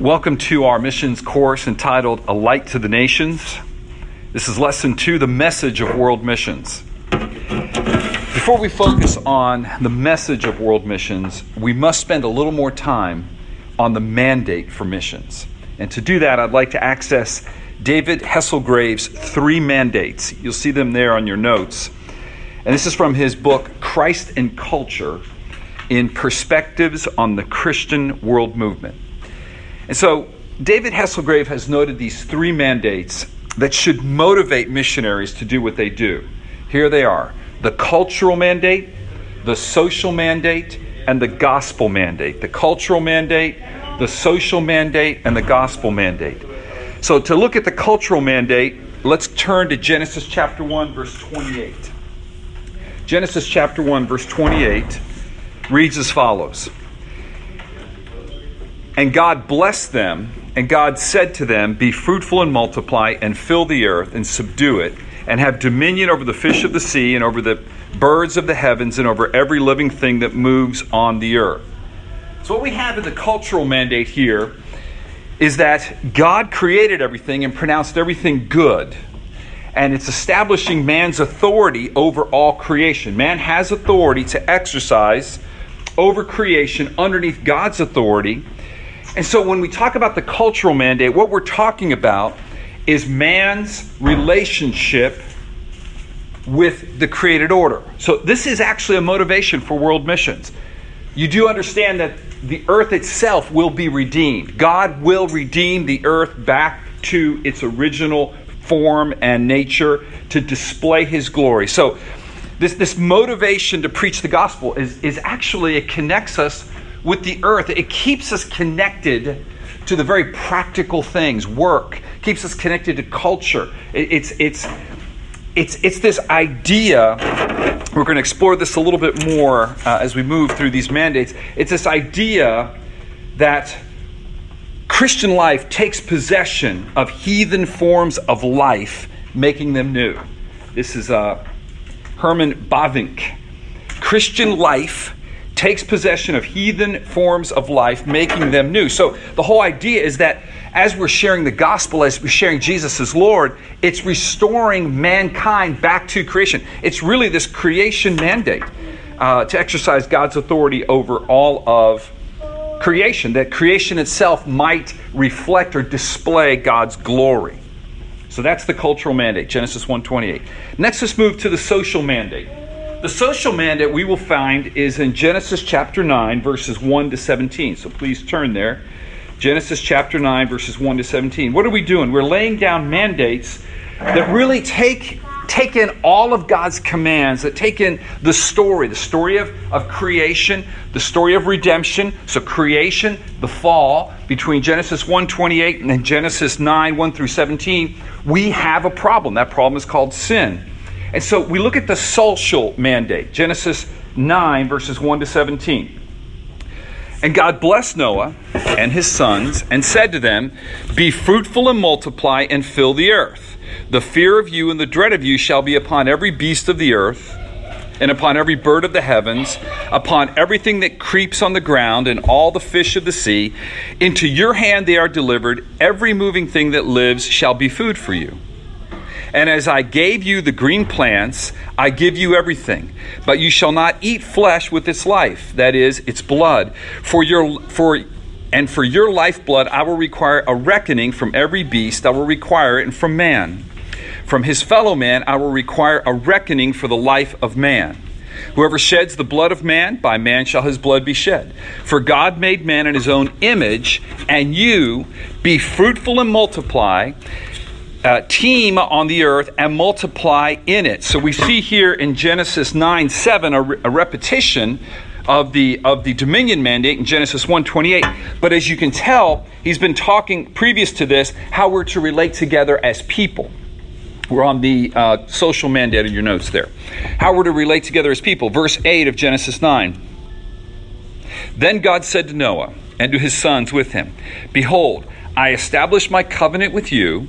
Welcome to our missions course entitled A Light to the Nations. This is lesson two the message of world missions. Before we focus on the message of world missions, we must spend a little more time on the mandate for missions. And to do that, I'd like to access David Hesselgrave's three mandates. You'll see them there on your notes. And this is from his book, Christ and Culture in Perspectives on the Christian World Movement. And so David Hesselgrave has noted these three mandates that should motivate missionaries to do what they do. Here they are the cultural mandate, the social mandate, and the gospel mandate. The cultural mandate, the social mandate, and the gospel mandate. So to look at the cultural mandate, let's turn to Genesis chapter 1, verse 28. Genesis chapter 1, verse 28 reads as follows. And God blessed them, and God said to them, Be fruitful and multiply, and fill the earth, and subdue it, and have dominion over the fish of the sea, and over the birds of the heavens, and over every living thing that moves on the earth. So, what we have in the cultural mandate here is that God created everything and pronounced everything good. And it's establishing man's authority over all creation. Man has authority to exercise over creation underneath God's authority and so when we talk about the cultural mandate, what we're talking about is man's relationship with the created order. So this is actually a motivation for world missions. You do understand that the earth itself will be redeemed. God will redeem the earth back to its original form and nature to display his glory. So this, this motivation to preach the gospel is, is actually, it connects us with the earth. It keeps us connected to the very practical things, work, keeps us connected to culture. It's, it's, it's, it's this idea, we're going to explore this a little bit more uh, as we move through these mandates. It's this idea that Christian life takes possession of heathen forms of life, making them new. This is uh, Herman Bavinck. Christian life takes possession of heathen forms of life, making them new. So the whole idea is that as we're sharing the gospel, as we're sharing Jesus as Lord, it's restoring mankind back to creation. It's really this creation mandate uh, to exercise God's authority over all of creation, that creation itself might reflect or display God's glory. So that's the cultural mandate, Genesis 1:28. Next, let's move to the social mandate. The social mandate we will find is in Genesis chapter 9, verses 1 to 17. So please turn there. Genesis chapter 9, verses 1 to 17. What are we doing? We're laying down mandates that really take, take in all of God's commands, that take in the story, the story of, of creation, the story of redemption. So creation, the fall, between Genesis 1:28 and Genesis 9, 1 through 17, we have a problem. That problem is called sin. And so we look at the social mandate, Genesis 9, verses 1 to 17. And God blessed Noah and his sons and said to them, Be fruitful and multiply and fill the earth. The fear of you and the dread of you shall be upon every beast of the earth, and upon every bird of the heavens, upon everything that creeps on the ground, and all the fish of the sea. Into your hand they are delivered. Every moving thing that lives shall be food for you. And as I gave you the green plants, I give you everything. But you shall not eat flesh with its life, that is, its blood. For your for and for your lifeblood I will require a reckoning from every beast, I will require it, and from man. From his fellow man I will require a reckoning for the life of man. Whoever sheds the blood of man, by man shall his blood be shed. For God made man in his own image, and you be fruitful and multiply uh, teem on the earth and multiply in it. So we see here in Genesis 9 7 a, re- a repetition of the of the dominion mandate in Genesis 1:28. But as you can tell, he's been talking previous to this how we're to relate together as people. We're on the uh, social mandate in your notes there. How we're to relate together as people. Verse 8 of Genesis 9. Then God said to Noah and to his sons with him, Behold, I establish my covenant with you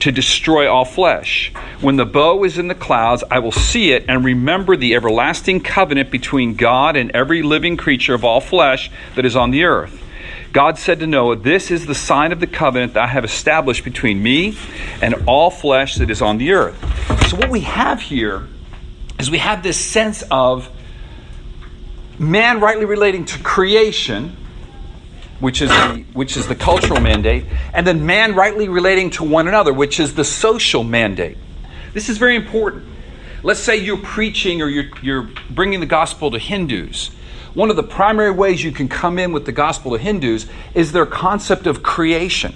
to destroy all flesh. When the bow is in the clouds, I will see it and remember the everlasting covenant between God and every living creature of all flesh that is on the earth. God said to Noah, This is the sign of the covenant that I have established between me and all flesh that is on the earth. So, what we have here is we have this sense of man rightly relating to creation which is the, which is the cultural mandate, and then man rightly relating to one another, which is the social mandate. This is very important. Let's say you're preaching or you're, you're bringing the gospel to Hindus. One of the primary ways you can come in with the gospel to Hindus is their concept of creation.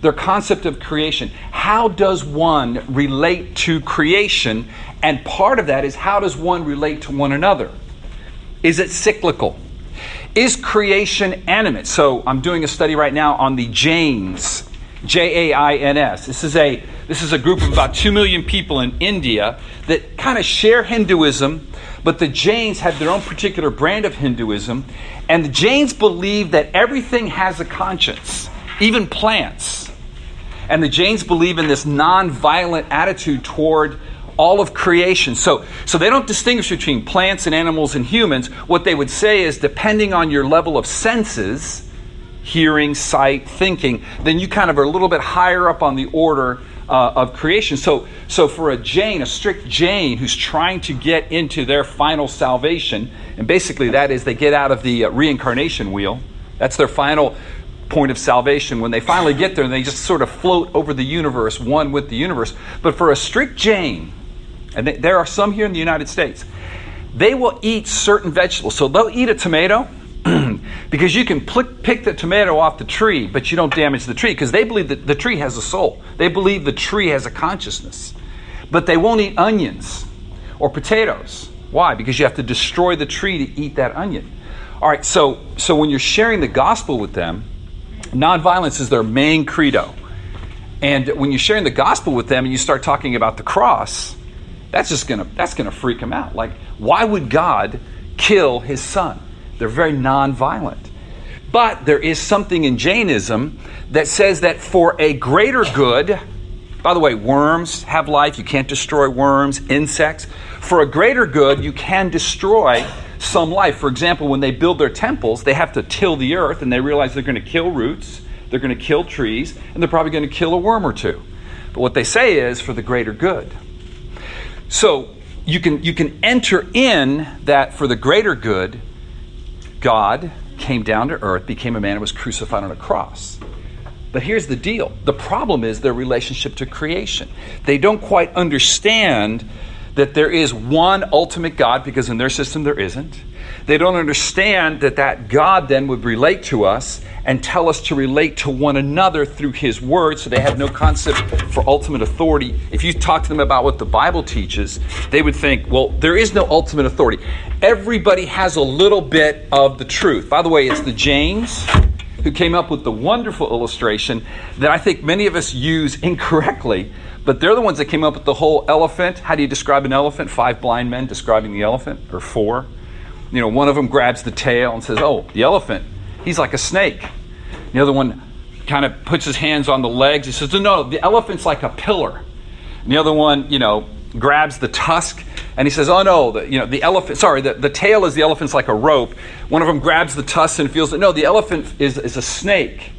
Their concept of creation. How does one relate to creation? And part of that is how does one relate to one another? Is it cyclical? Is creation animate? So I'm doing a study right now on the Jains, J A I N S. This is a this is a group of about 2 million people in India that kind of share Hinduism, but the Jains have their own particular brand of Hinduism, and the Jains believe that everything has a conscience, even plants. And the Jains believe in this non-violent attitude toward all of creation. So, so they don't distinguish between plants and animals and humans. What they would say is depending on your level of senses, hearing, sight, thinking, then you kind of are a little bit higher up on the order uh, of creation. So, so for a Jain, a strict Jain who's trying to get into their final salvation, and basically that is they get out of the uh, reincarnation wheel. That's their final point of salvation. When they finally get there, and they just sort of float over the universe, one with the universe. But for a strict Jain, and they, there are some here in the United States, they will eat certain vegetables. So they'll eat a tomato because you can pl- pick the tomato off the tree, but you don't damage the tree because they believe that the tree has a soul. They believe the tree has a consciousness. But they won't eat onions or potatoes. Why? Because you have to destroy the tree to eat that onion. All right, so, so when you're sharing the gospel with them, nonviolence is their main credo. And when you're sharing the gospel with them and you start talking about the cross, that's just gonna that's gonna freak them out. Like, why would God kill his son? They're very nonviolent. But there is something in Jainism that says that for a greater good, by the way, worms have life, you can't destroy worms, insects. For a greater good, you can destroy some life. For example, when they build their temples, they have to till the earth and they realize they're going to kill roots, they're going to kill trees, and they're probably going to kill a worm or two. But what they say is for the greater good. So you can, you can enter in that for the greater good, God came down to earth, became a man, and was crucified on a cross. But here's the deal the problem is their relationship to creation. They don't quite understand that there is one ultimate God, because in their system there isn't. They don't understand that that God then would relate to us and tell us to relate to one another through His Word, so they have no concept for ultimate authority. If you talk to them about what the Bible teaches, they would think, well, there is no ultimate authority. Everybody has a little bit of the truth. By the way, it's the Jains who came up with the wonderful illustration that I think many of us use incorrectly but they're the ones that came up with the whole elephant. How do you describe an elephant? Five blind men describing the elephant, or four. You know, one of them grabs the tail and says, Oh, the elephant, he's like a snake. The other one kind of puts his hands on the legs. He says, No, the elephant's like a pillar. And the other one, you know, grabs the tusk and he says, Oh no, the, you know, the elephant, sorry, the, the tail is the elephant's like a rope. One of them grabs the tusk and feels it. No, the elephant is, is a snake.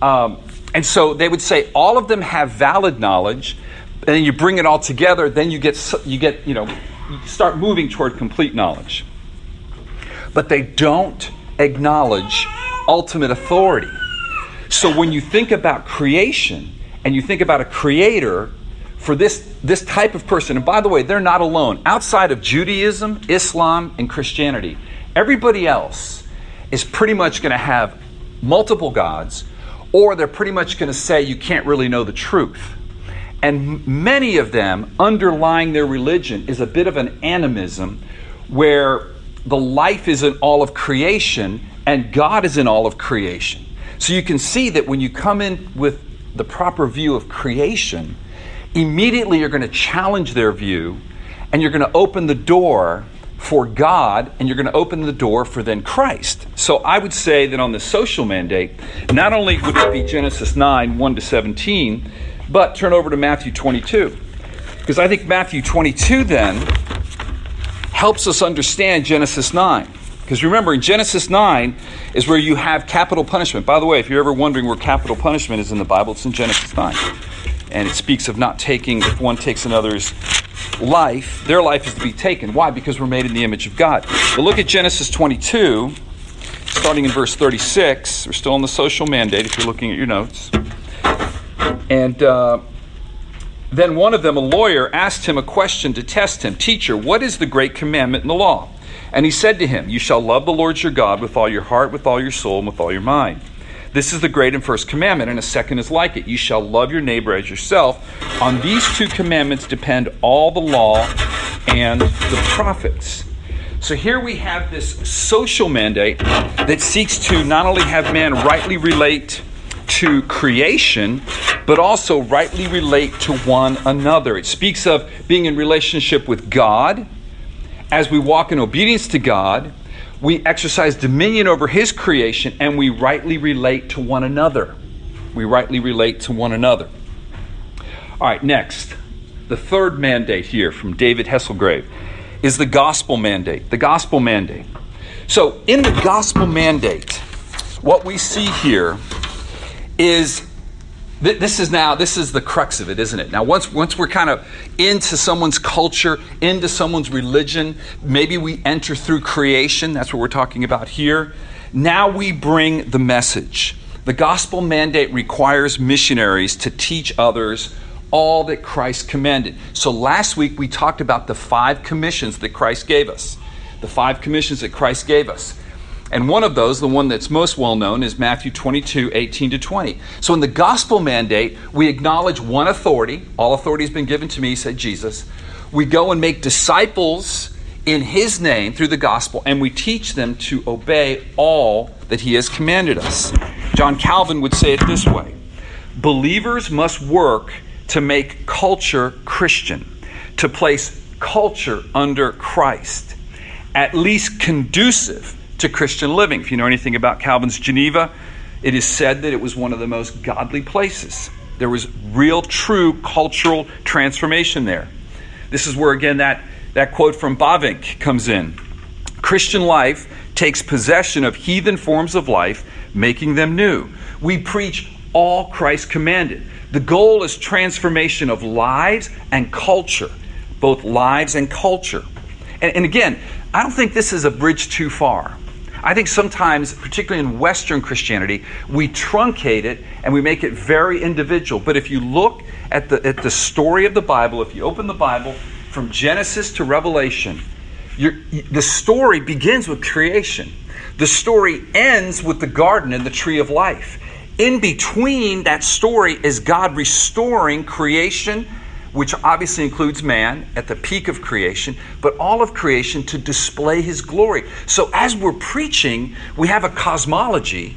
Um, and so they would say all of them have valid knowledge, and then you bring it all together, then you get, you get, you know, you start moving toward complete knowledge. But they don't acknowledge ultimate authority. So when you think about creation and you think about a creator for this, this type of person, and by the way, they're not alone. Outside of Judaism, Islam, and Christianity, everybody else is pretty much going to have multiple gods, or they're pretty much going to say you can't really know the truth. And many of them, underlying their religion, is a bit of an animism where the life is in all of creation and God is in all of creation. So you can see that when you come in with the proper view of creation, immediately you're going to challenge their view and you're going to open the door for God and you're going to open the door for then Christ. So I would say that on the social mandate, not only would it be Genesis 9, 1 to 17, but turn over to Matthew 22. Because I think Matthew 22 then helps us understand Genesis 9. Because remember, in Genesis 9 is where you have capital punishment. By the way, if you're ever wondering where capital punishment is in the Bible, it's in Genesis 9. And it speaks of not taking, if one takes another's life, their life is to be taken. Why? Because we're made in the image of God. But look at Genesis 22, starting in verse 36. We're still on the social mandate if you're looking at your notes. And uh, then one of them, a lawyer, asked him a question to test him Teacher, what is the great commandment in the law? And he said to him, You shall love the Lord your God with all your heart, with all your soul, and with all your mind. This is the great and first commandment, and a second is like it. You shall love your neighbor as yourself. On these two commandments depend all the law and the prophets. So here we have this social mandate that seeks to not only have man rightly relate to creation, but also rightly relate to one another. It speaks of being in relationship with God as we walk in obedience to God we exercise dominion over His creation, and we rightly relate to one another. We rightly relate to one another. All right, next, the third mandate here from David Hesselgrave is the gospel mandate. The gospel mandate. So, in the gospel mandate, what we see here is this is now this is the crux of it isn't it? Now once once we're kind of into someone's culture into someone's religion maybe we enter through creation that's what we're talking about here. Now we bring the message. The gospel mandate requires missionaries to teach others all that Christ commanded. So last week we talked about the five commissions that Christ gave us. The five commissions that Christ gave us and one of those, the one that's most well known, is Matthew 22, 18 to 20. So in the gospel mandate, we acknowledge one authority. All authority has been given to me, said Jesus. We go and make disciples in his name through the gospel, and we teach them to obey all that he has commanded us. John Calvin would say it this way Believers must work to make culture Christian, to place culture under Christ, at least conducive to Christian living. If you know anything about Calvin's Geneva, it is said that it was one of the most godly places. There was real, true cultural transformation there. This is where, again, that, that quote from Bavinck comes in. Christian life takes possession of heathen forms of life, making them new. We preach all Christ commanded. The goal is transformation of lives and culture, both lives and culture. And, and again, I don't think this is a bridge too far. I think sometimes, particularly in Western Christianity, we truncate it and we make it very individual. But if you look at the, at the story of the Bible, if you open the Bible from Genesis to Revelation, the story begins with creation. The story ends with the garden and the tree of life. In between that story is God restoring creation which obviously includes man at the peak of creation, but all of creation to display his glory. So as we're preaching, we have a cosmology,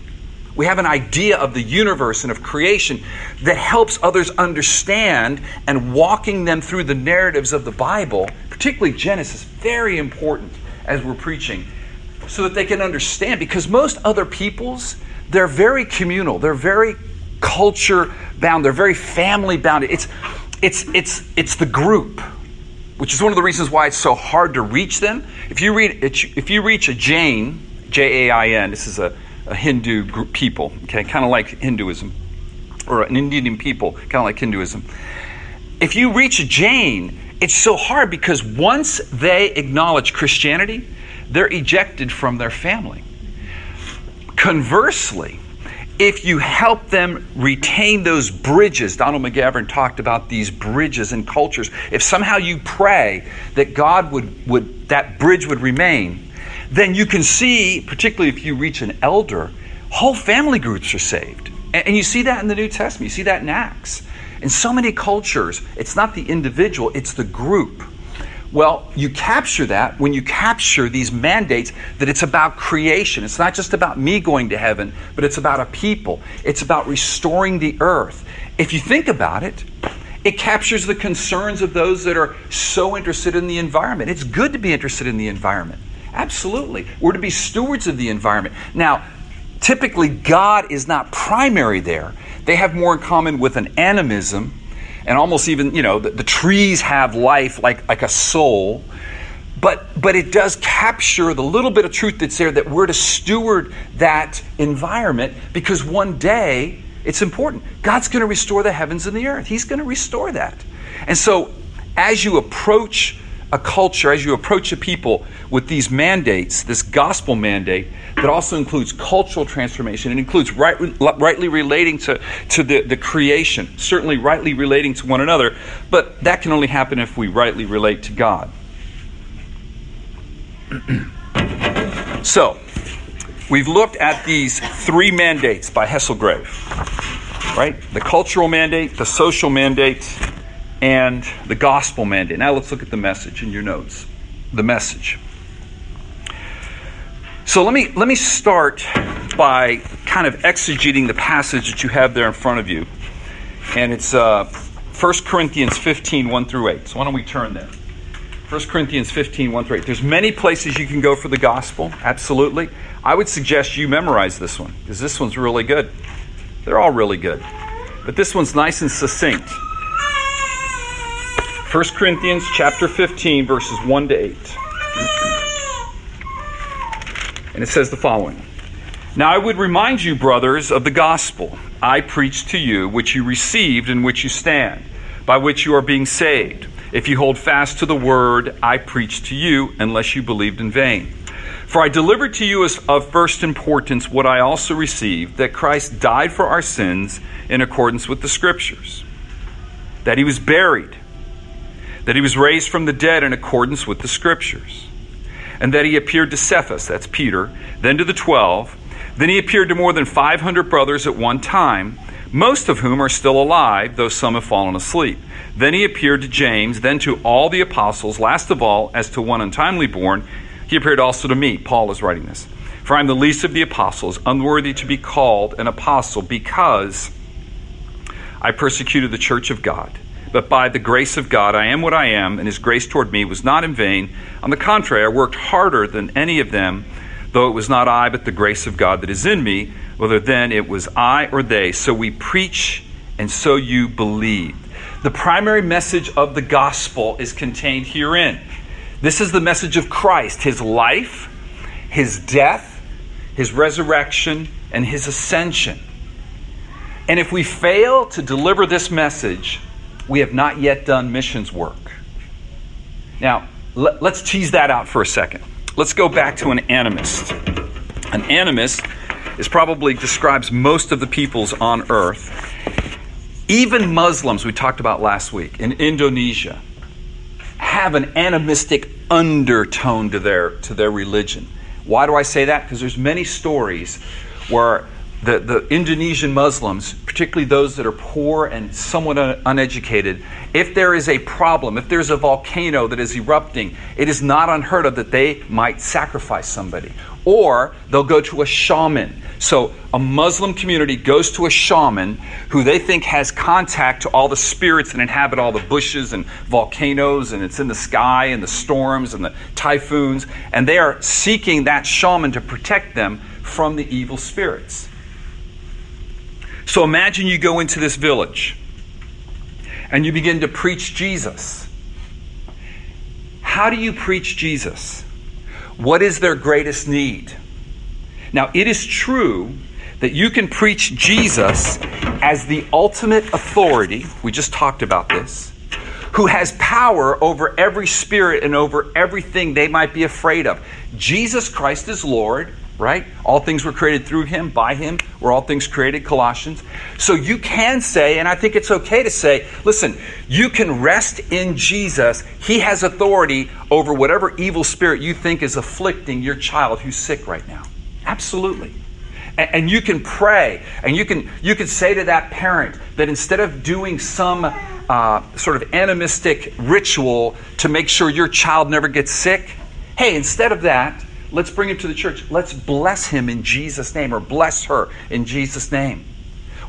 we have an idea of the universe and of creation that helps others understand and walking them through the narratives of the Bible, particularly Genesis, very important as we're preaching, so that they can understand. Because most other peoples, they're very communal, they're very culture bound, they're very family bound. It's it's, it's, it's the group, which is one of the reasons why it's so hard to reach them. If you, read, if you reach a Jain, J A I N, this is a, a Hindu group people, okay, kind of like Hinduism, or an Indian people, kind of like Hinduism. If you reach a Jain, it's so hard because once they acknowledge Christianity, they're ejected from their family. Conversely, if you help them retain those bridges, Donald McGavran talked about these bridges and cultures. If somehow you pray that God would, would that bridge would remain, then you can see, particularly if you reach an elder, whole family groups are saved. And, and you see that in the New Testament. You see that in Acts. In so many cultures, it's not the individual, it's the group. Well, you capture that when you capture these mandates that it's about creation. It's not just about me going to heaven, but it's about a people. It's about restoring the earth. If you think about it, it captures the concerns of those that are so interested in the environment. It's good to be interested in the environment. Absolutely. We're to be stewards of the environment. Now, typically, God is not primary there. They have more in common with an animism and almost even, you know, the, the trees have life like, like a soul. But, but it does capture the little bit of truth that's there that we're to steward that environment because one day it's important. God's going to restore the heavens and the earth. He's going to restore that. And so, as you approach a culture, as you approach a people with these mandates, this gospel mandate that also includes cultural transformation, it includes right, rightly relating to, to the, the creation, certainly rightly relating to one another, but that can only happen if we rightly relate to God. so, we've looked at these three mandates by Hesselgrave, right? The cultural mandate, the social mandate, and the gospel mandate. Now let's look at the message in your notes. The message. So let me let me start by kind of exegeting the passage that you have there in front of you. And it's uh, 1 Corinthians 15, 1 through 8. So why don't we turn there? 1 Corinthians 15, 1 through 8. There's many places you can go for the gospel, absolutely. I would suggest you memorize this one, because this one's really good. They're all really good. But this one's nice and succinct. 1 Corinthians chapter 15 verses 1 to 8. And it says the following. Now I would remind you, brothers, of the gospel I preached to you, which you received, in which you stand, by which you are being saved, if you hold fast to the word I preached to you, unless you believed in vain. For I delivered to you as of first importance what I also received that Christ died for our sins in accordance with the Scriptures, that he was buried that he was raised from the dead in accordance with the Scriptures, and that he appeared to Cephas, that's Peter, then to the twelve. Then he appeared to more than 500 brothers at one time, most of whom are still alive, though some have fallen asleep. Then he appeared to James, then to all the apostles. Last of all, as to one untimely born, he appeared also to me. Paul is writing this. For I am the least of the apostles, unworthy to be called an apostle, because I persecuted the church of God. But by the grace of God, I am what I am, and his grace toward me was not in vain. On the contrary, I worked harder than any of them, though it was not I, but the grace of God that is in me, whether then it was I or they. So we preach, and so you believe. The primary message of the gospel is contained herein. This is the message of Christ, his life, his death, his resurrection, and his ascension. And if we fail to deliver this message, we have not yet done missions work. Now, let, us tease that out for a second. Let's go back to an animist. An animist is probably describes most of the peoples on earth. Even Muslims, we talked about last week in Indonesia, have an animistic undertone to their to their religion. Why do I say that? Because there's many stories where the, the Indonesian Muslims, particularly those that are poor and somewhat un- uneducated, if there is a problem, if there's a volcano that is erupting, it is not unheard of that they might sacrifice somebody. Or they'll go to a shaman. So a Muslim community goes to a shaman who they think has contact to all the spirits that inhabit all the bushes and volcanoes, and it's in the sky and the storms and the typhoons, and they are seeking that shaman to protect them from the evil spirits. So imagine you go into this village and you begin to preach Jesus. How do you preach Jesus? What is their greatest need? Now, it is true that you can preach Jesus as the ultimate authority. We just talked about this. Who has power over every spirit and over everything they might be afraid of. Jesus Christ is Lord right? All things were created through him, by him, were all things created, Colossians. So you can say, and I think it's okay to say, listen, you can rest in Jesus. He has authority over whatever evil spirit you think is afflicting your child who's sick right now. Absolutely. And, and you can pray, and you can you can say to that parent that instead of doing some uh, sort of animistic ritual to make sure your child never gets sick, hey, instead of that, let's bring him to the church. Let's bless him in Jesus' name, or bless her in Jesus' name.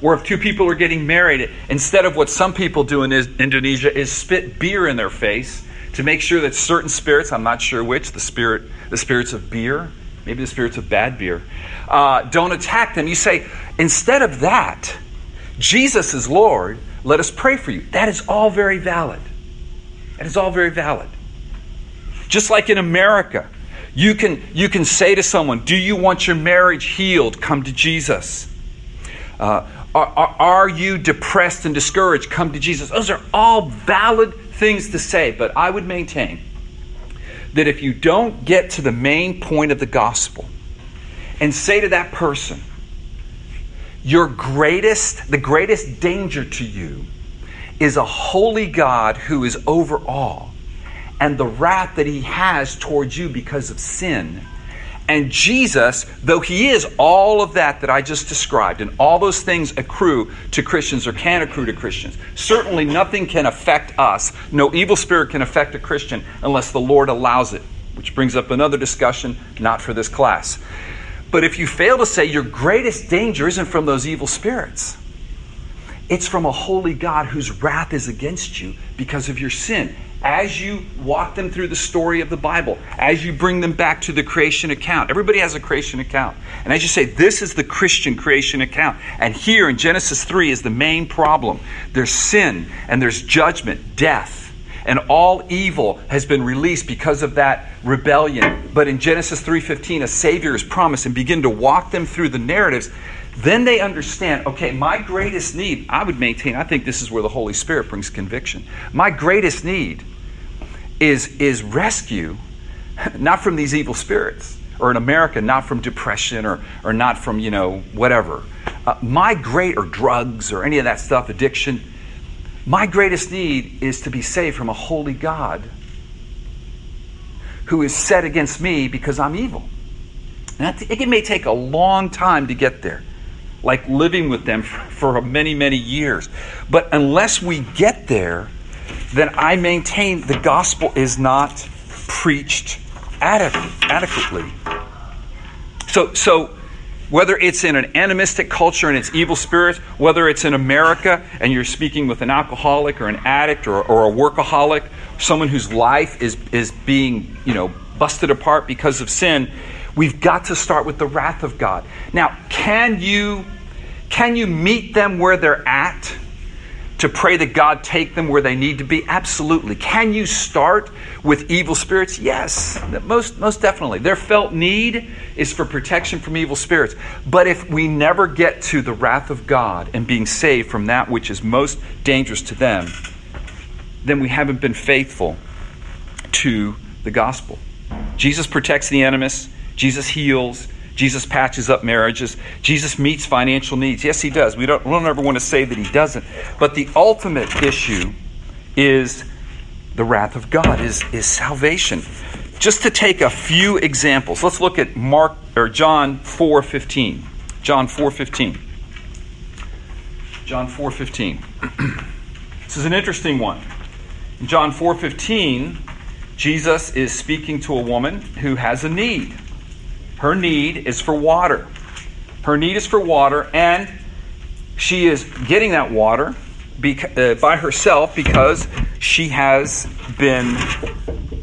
Or if two people are getting married, instead of what some people do in Indonesia is spit beer in their face to make sure that certain spirits, I'm not sure which, the spirit, the spirits of beer, maybe the spirits of bad beer, uh, don't attack them. You say, instead of that, Jesus is Lord, let us pray for you. That is all very valid. That is all very valid. Just like in America, you can, you can say to someone, Do you want your marriage healed? Come to Jesus. Uh, are, are, are you depressed and discouraged? Come to Jesus. Those are all valid things to say, but I would maintain that if you don't get to the main point of the gospel and say to that person, your greatest, the greatest danger to you is a holy God who is over all and the wrath that he has towards you because of sin. And Jesus, though he is all of that that I just described, and all those things accrue to Christians or can accrue to Christians, certainly nothing can affect us. No evil spirit can affect a Christian unless the Lord allows it, which brings up another discussion, not for this class. But if you fail to say your greatest danger isn't from those evil spirits, it's from a holy God whose wrath is against you because of your sin as you walk them through the story of the Bible, as you bring them back to the creation account. Everybody has a creation account. And as you say, this is the Christian creation account. And here in Genesis 3 is the main problem there's sin and there's judgment, death. And all evil has been released because of that rebellion. But in Genesis 3:15 a savior is promised and begin to walk them through the narratives then they understand okay, my greatest need, I would maintain, I think this is where the Holy Spirit brings conviction. My greatest need is, is rescue, not from these evil spirits, or in America, not from depression or, or not from, you know, whatever. Uh, my great, or drugs or any of that stuff, addiction, my greatest need is to be saved from a holy God who is set against me because I'm evil. And it may take a long time to get there, like living with them for, for many, many years. But unless we get there, then I maintain the gospel is not preached adequately. So, so whether it's in an animistic culture and it's evil spirits, whether it's in America and you're speaking with an alcoholic or an addict or, or a workaholic, someone whose life is, is being, you know, busted apart because of sin, we've got to start with the wrath of God. Now, can you can you meet them where they're at? To pray that God take them where they need to be? Absolutely. Can you start with evil spirits? Yes, most, most definitely. Their felt need is for protection from evil spirits. But if we never get to the wrath of God and being saved from that which is most dangerous to them, then we haven't been faithful to the gospel. Jesus protects the enemies, Jesus heals, Jesus patches up marriages. Jesus meets financial needs. Yes, he does. We don't, we don't ever want to say that he doesn't. But the ultimate issue is the wrath of God, is, is salvation. Just to take a few examples, let's look at Mark or John 4:15. John 4:15. John 4:15. this is an interesting one. In John 4:15, Jesus is speaking to a woman who has a need. Her need is for water. Her need is for water, and she is getting that water uh, by herself because she has been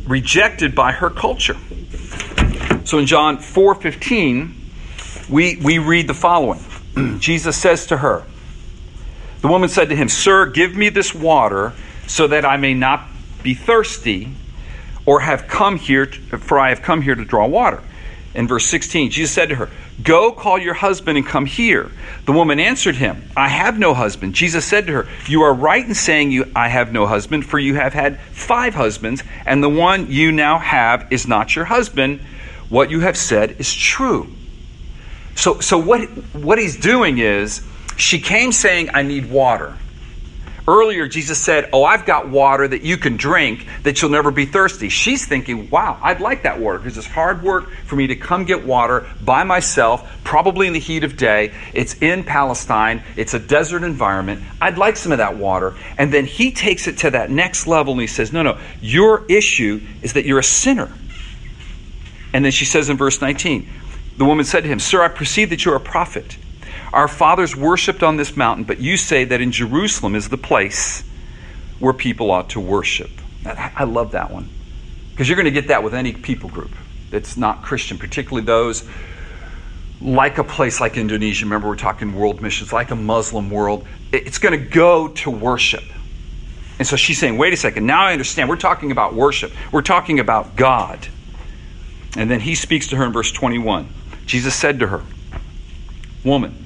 rejected by her culture. So in John 4:15, we, we read the following. Jesus says to her, The woman said to him, Sir, give me this water so that I may not be thirsty or have come here, to, for I have come here to draw water in verse 16, Jesus said to her, Go call your husband and come here. The woman answered him, I have no husband. Jesus said to her, You are right in saying you I have no husband, for you have had five husbands, and the one you now have is not your husband. What you have said is true. So, so what, what he's doing is, she came saying, I need water. Earlier, Jesus said, Oh, I've got water that you can drink that you'll never be thirsty. She's thinking, Wow, I'd like that water because it's hard work for me to come get water by myself, probably in the heat of day. It's in Palestine, it's a desert environment. I'd like some of that water. And then he takes it to that next level and he says, No, no, your issue is that you're a sinner. And then she says in verse 19, The woman said to him, Sir, I perceive that you're a prophet. Our fathers worshipped on this mountain, but you say that in Jerusalem is the place where people ought to worship. I love that one because you're going to get that with any people group that's not Christian, particularly those like a place like Indonesia. Remember, we're talking world missions, like a Muslim world. It's going to go to worship. And so she's saying, wait a second, now I understand. We're talking about worship, we're talking about God. And then he speaks to her in verse 21. Jesus said to her, Woman,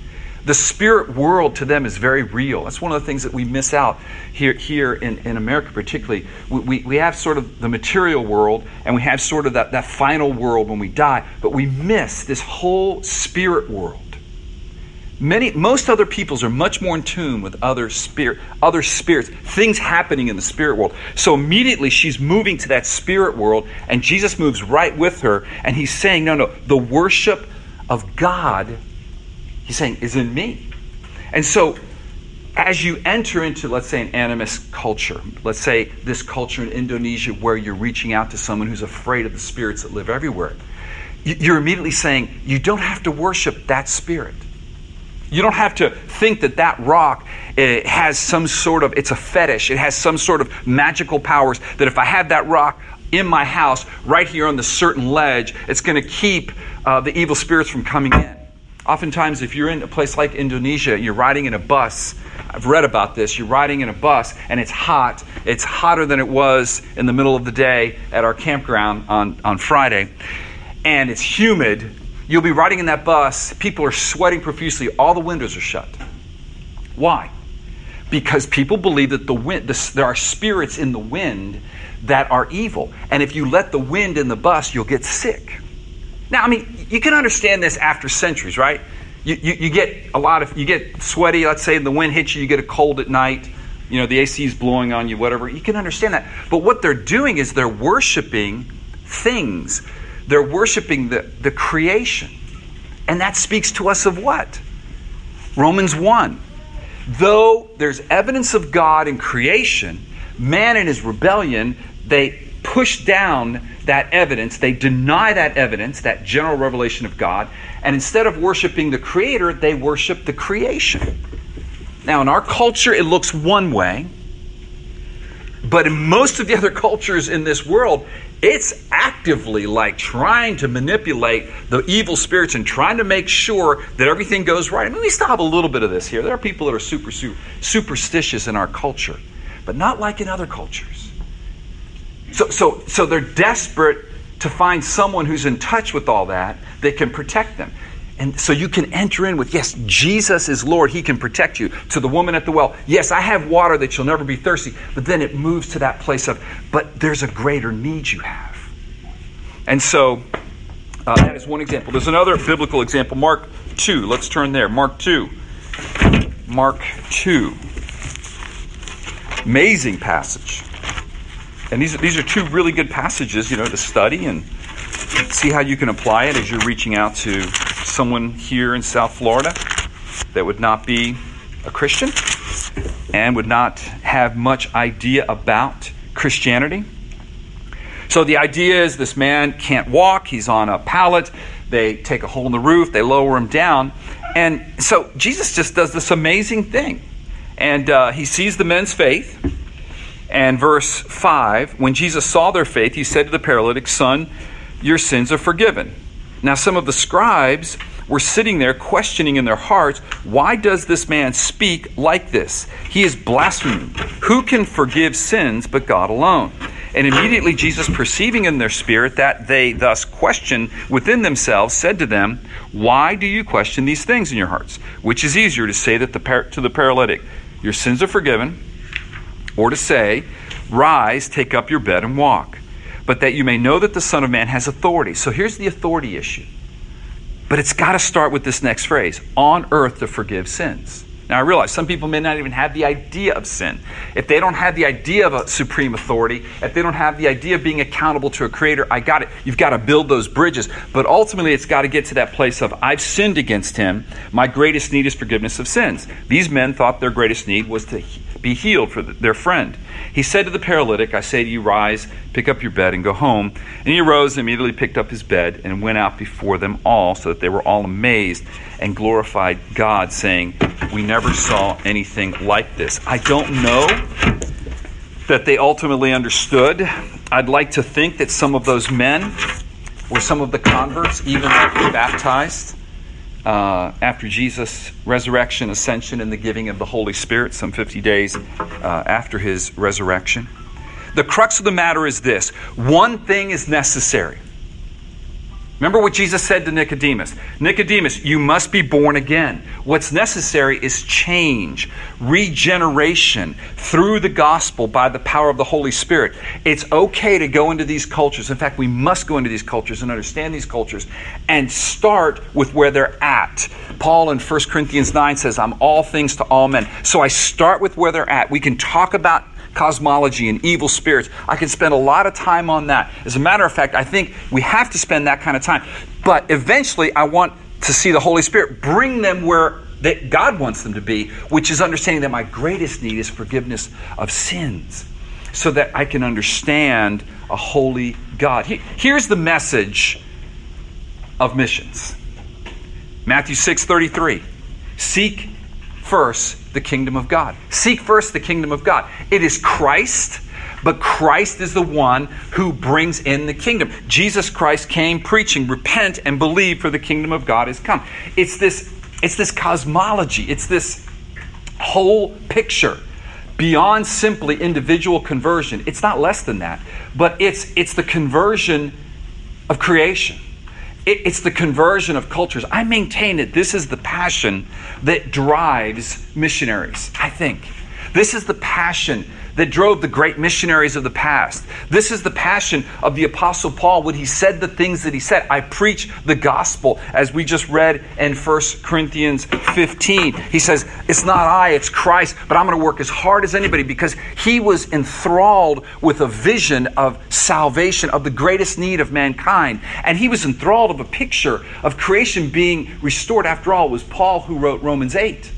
the spirit world to them is very real. That's one of the things that we miss out here, here in, in America, particularly. We, we, we have sort of the material world and we have sort of that, that final world when we die, but we miss this whole spirit world. Many, most other peoples are much more in tune with other spirit, other spirits, things happening in the spirit world. So immediately she's moving to that spirit world, and Jesus moves right with her, and he's saying, "No, no, the worship of God He's saying, is in me. And so, as you enter into, let's say, an animist culture, let's say this culture in Indonesia where you're reaching out to someone who's afraid of the spirits that live everywhere, you're immediately saying, you don't have to worship that spirit. You don't have to think that that rock eh, has some sort of, it's a fetish, it has some sort of magical powers that if I have that rock, in my house, right here on the certain ledge, it's going to keep uh, the evil spirits from coming in. Oftentimes, if you're in a place like Indonesia, you're riding in a bus. I've read about this. You're riding in a bus and it's hot. It's hotter than it was in the middle of the day at our campground on, on Friday. And it's humid. You'll be riding in that bus. People are sweating profusely. All the windows are shut. Why? Because people believe that the wind, the, there are spirits in the wind that are evil. And if you let the wind in the bus, you'll get sick. Now, I mean, you can understand this after centuries, right? You, you, you, get a lot of, you get sweaty, let's say the wind hits you, you get a cold at night, you know, the AC is blowing on you, whatever. You can understand that. But what they're doing is they're worshiping things, they're worshiping the, the creation. And that speaks to us of what? Romans 1. Though there's evidence of God in creation, man in his rebellion, they push down that evidence, they deny that evidence, that general revelation of God, and instead of worshiping the Creator, they worship the creation. Now, in our culture, it looks one way, but in most of the other cultures in this world, it's actively like trying to manipulate the evil spirits and trying to make sure that everything goes right. I mean, we still have a little bit of this here. There are people that are super, super superstitious in our culture, but not like in other cultures. So, so, so they're desperate to find someone who's in touch with all that that can protect them. And so you can enter in with, yes, Jesus is Lord. He can protect you. To the woman at the well, yes, I have water that you'll never be thirsty. But then it moves to that place of, but there's a greater need you have. And so uh, that is one example. There's another biblical example, Mark 2. Let's turn there. Mark 2. Mark 2. Amazing passage. And these, these are two really good passages, you know, to study and see how you can apply it as you're reaching out to someone here in South Florida that would not be a Christian and would not have much idea about Christianity. So the idea is this man can't walk, he's on a pallet, they take a hole in the roof, they lower him down. And so Jesus just does this amazing thing. And uh, he sees the men's faith and verse 5 When Jesus saw their faith, he said to the paralytic, Son, your sins are forgiven. Now, some of the scribes were sitting there questioning in their hearts, Why does this man speak like this? He is blaspheming. Who can forgive sins but God alone? And immediately Jesus, perceiving in their spirit that they thus questioned within themselves, said to them, Why do you question these things in your hearts? Which is easier to say that the par- to the paralytic, Your sins are forgiven, or to say, Rise, take up your bed, and walk. But that you may know that the Son of Man has authority. So here's the authority issue. But it's got to start with this next phrase on earth to forgive sins. Now, I realize some people may not even have the idea of sin. If they don't have the idea of a supreme authority, if they don't have the idea of being accountable to a creator, I got it. You've got to build those bridges. But ultimately, it's got to get to that place of, I've sinned against him. My greatest need is forgiveness of sins. These men thought their greatest need was to be healed for their friend. He said to the paralytic, I say to you, rise, pick up your bed, and go home. And he arose and immediately picked up his bed and went out before them all, so that they were all amazed and glorified God, saying, We never saw anything like this. I don't know that they ultimately understood. I'd like to think that some of those men were some of the converts, even after baptized uh, after Jesus' resurrection, ascension, and the giving of the Holy Spirit, some 50 days uh, after his resurrection. The crux of the matter is this one thing is necessary Remember what Jesus said to Nicodemus Nicodemus, you must be born again. What's necessary is change, regeneration through the gospel by the power of the Holy Spirit. It's okay to go into these cultures. In fact, we must go into these cultures and understand these cultures and start with where they're at. Paul in 1 Corinthians 9 says, I'm all things to all men. So I start with where they're at. We can talk about cosmology and evil spirits. I can spend a lot of time on that. As a matter of fact, I think we have to spend that kind of time. But eventually, I want to see the Holy Spirit bring them where that God wants them to be, which is understanding that my greatest need is forgiveness of sins so that I can understand a holy God. Here's the message of missions. Matthew 6:33. Seek first the kingdom of God. Seek first the kingdom of God. It is Christ, but Christ is the one who brings in the kingdom. Jesus Christ came preaching, repent and believe for the kingdom of God has come. It's this it's this cosmology. It's this whole picture beyond simply individual conversion. It's not less than that, but it's it's the conversion of creation it, it's the conversion of cultures. I maintain that this is the passion that drives missionaries, I think. This is the passion that drove the great missionaries of the past. This is the passion of the Apostle Paul when he said the things that he said. I preach the gospel, as we just read in 1 Corinthians 15. He says, It's not I, it's Christ, but I'm going to work as hard as anybody because he was enthralled with a vision of salvation, of the greatest need of mankind. And he was enthralled of a picture of creation being restored. After all, it was Paul who wrote Romans 8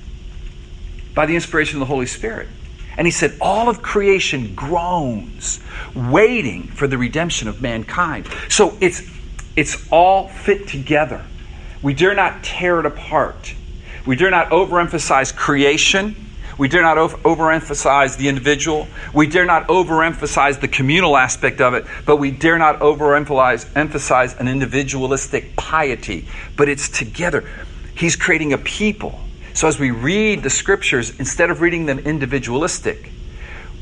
by the inspiration of the Holy Spirit. And he said, All of creation groans, waiting for the redemption of mankind. So it's, it's all fit together. We dare not tear it apart. We dare not overemphasize creation. We dare not overemphasize the individual. We dare not overemphasize the communal aspect of it, but we dare not overemphasize emphasize an individualistic piety. But it's together. He's creating a people so as we read the scriptures, instead of reading them individualistic,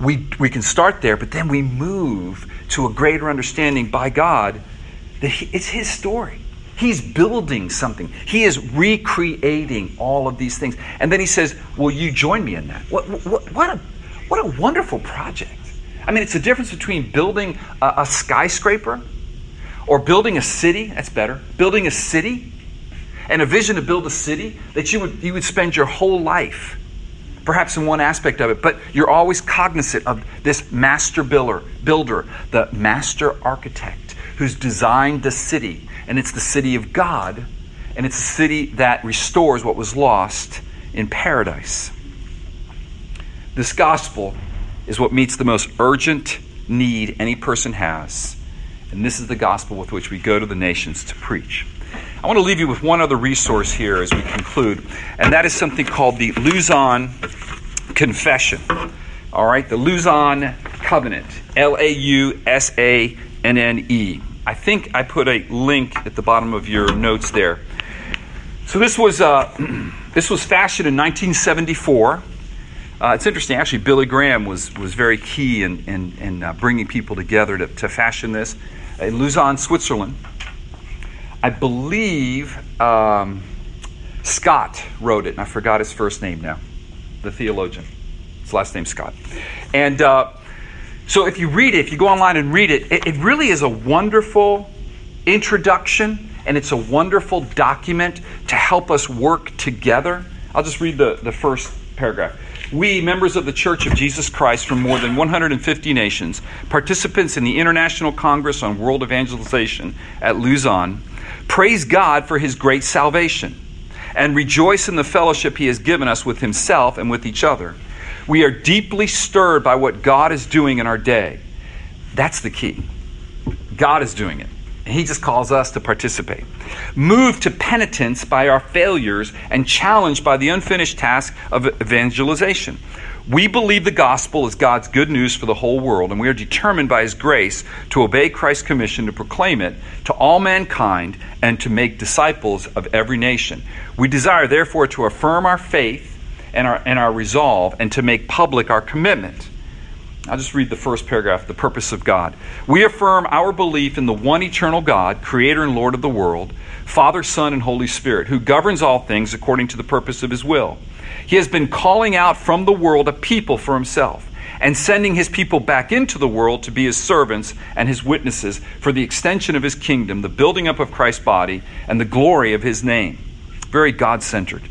we, we can start there, but then we move to a greater understanding by God that he, it's His story. He's building something. He is recreating all of these things. And then he says, Will you join me in that? What, what, what, a, what a wonderful project. I mean, it's the difference between building a, a skyscraper or building a city. That's better. Building a city and a vision to build a city that you would, you would spend your whole life, perhaps in one aspect of it, but you're always cognizant of this master builder, builder, the master architect who's designed the city. And it's the city of God, and it's a city that restores what was lost in paradise. This gospel is what meets the most urgent need any person has. And this is the gospel with which we go to the nations to preach. I want to leave you with one other resource here as we conclude, and that is something called the Lausanne Confession. All right, the Lausanne Covenant, L A U S A N N E. I think I put a link at the bottom of your notes there. So this was uh, this was fashioned in 1974. Uh, it's interesting, actually. Billy Graham was was very key in in, in uh, bringing people together to, to fashion this in Lausanne, Switzerland. I believe um, Stott wrote it, and I forgot his first name now. The theologian, his last name Stott, and uh, so if you read it, if you go online and read it, it, it really is a wonderful introduction and it's a wonderful document to help us work together. I'll just read the, the first paragraph. We, members of the Church of Jesus Christ from more than 150 nations, participants in the International Congress on World Evangelization at Lausanne, praise God for his great salvation and rejoice in the fellowship he has given us with himself and with each other. We are deeply stirred by what God is doing in our day. That's the key. God is doing it. And He just calls us to participate. Moved to penitence by our failures and challenged by the unfinished task of evangelization. We believe the gospel is God's good news for the whole world, and we are determined by His grace to obey Christ's commission to proclaim it to all mankind and to make disciples of every nation. We desire, therefore, to affirm our faith and our, and our resolve and to make public our commitment. I'll just read the first paragraph the purpose of God. We affirm our belief in the one eternal God, creator and Lord of the world, Father, Son, and Holy Spirit, who governs all things according to the purpose of his will. He has been calling out from the world a people for himself and sending his people back into the world to be his servants and his witnesses for the extension of his kingdom, the building up of Christ's body, and the glory of his name. Very God centered.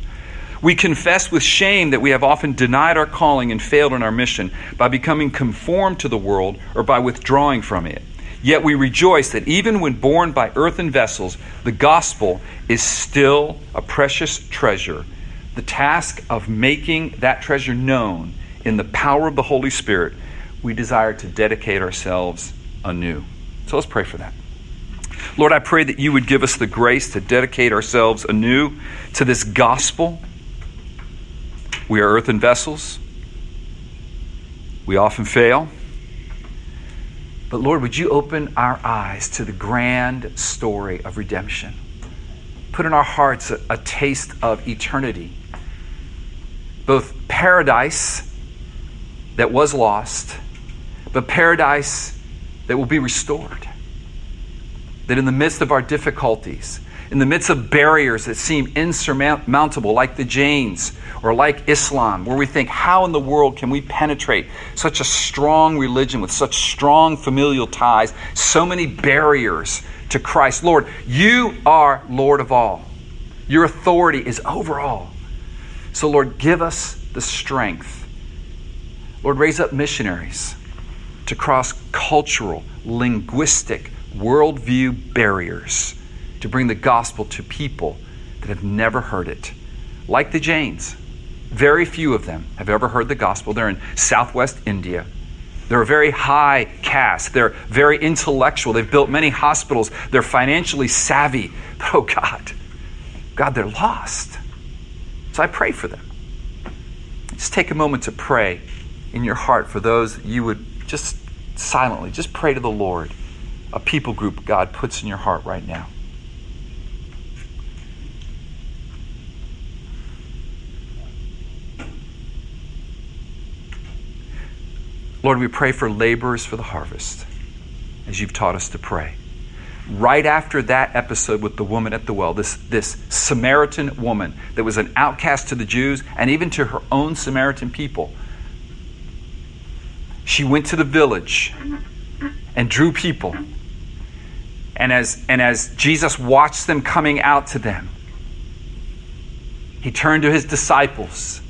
We confess with shame that we have often denied our calling and failed in our mission by becoming conformed to the world or by withdrawing from it. Yet we rejoice that even when born by earthen vessels, the gospel is still a precious treasure. The task of making that treasure known in the power of the Holy Spirit, we desire to dedicate ourselves anew. So let's pray for that. Lord, I pray that you would give us the grace to dedicate ourselves anew to this gospel we are earthen vessels. We often fail. But Lord, would you open our eyes to the grand story of redemption? Put in our hearts a, a taste of eternity, both paradise that was lost, but paradise that will be restored. That in the midst of our difficulties, in the midst of barriers that seem insurmountable, like the Jains or like Islam, where we think, how in the world can we penetrate such a strong religion with such strong familial ties, so many barriers to Christ? Lord, you are Lord of all. Your authority is over all. So, Lord, give us the strength. Lord, raise up missionaries to cross cultural, linguistic, worldview barriers to bring the gospel to people that have never heard it. Like the Jains, very few of them have ever heard the gospel. They're in southwest India. They're a very high caste. They're very intellectual. They've built many hospitals. They're financially savvy. But oh God, God, they're lost. I pray for them. Just take a moment to pray in your heart for those you would just silently, just pray to the Lord, a people group God puts in your heart right now. Lord, we pray for laborers for the harvest, as you've taught us to pray. Right after that episode with the woman at the well, this, this Samaritan woman that was an outcast to the Jews and even to her own Samaritan people, she went to the village and drew people. And as, and as Jesus watched them coming out to them, he turned to his disciples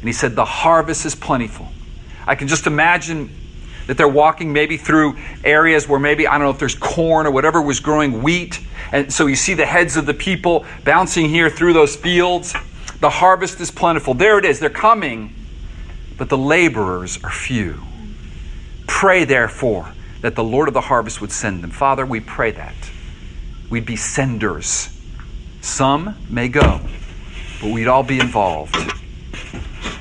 and he said, The harvest is plentiful I can just imagine that they're walking maybe through areas where maybe, I don't know if there's corn or whatever was growing wheat. And so you see the heads of the people bouncing here through those fields. The harvest is plentiful. There it is. They're coming, but the laborers are few. Pray, therefore, that the Lord of the harvest would send them. Father, we pray that. We'd be senders. Some may go, but we'd all be involved.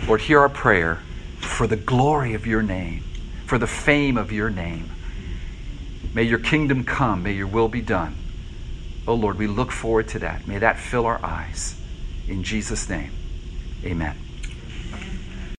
Lord, hear our prayer for the glory of your name, for the fame of your name. May your kingdom come, may your will be done Oh Lord, we look forward to that. May that fill our eyes. In Jesus' name, amen.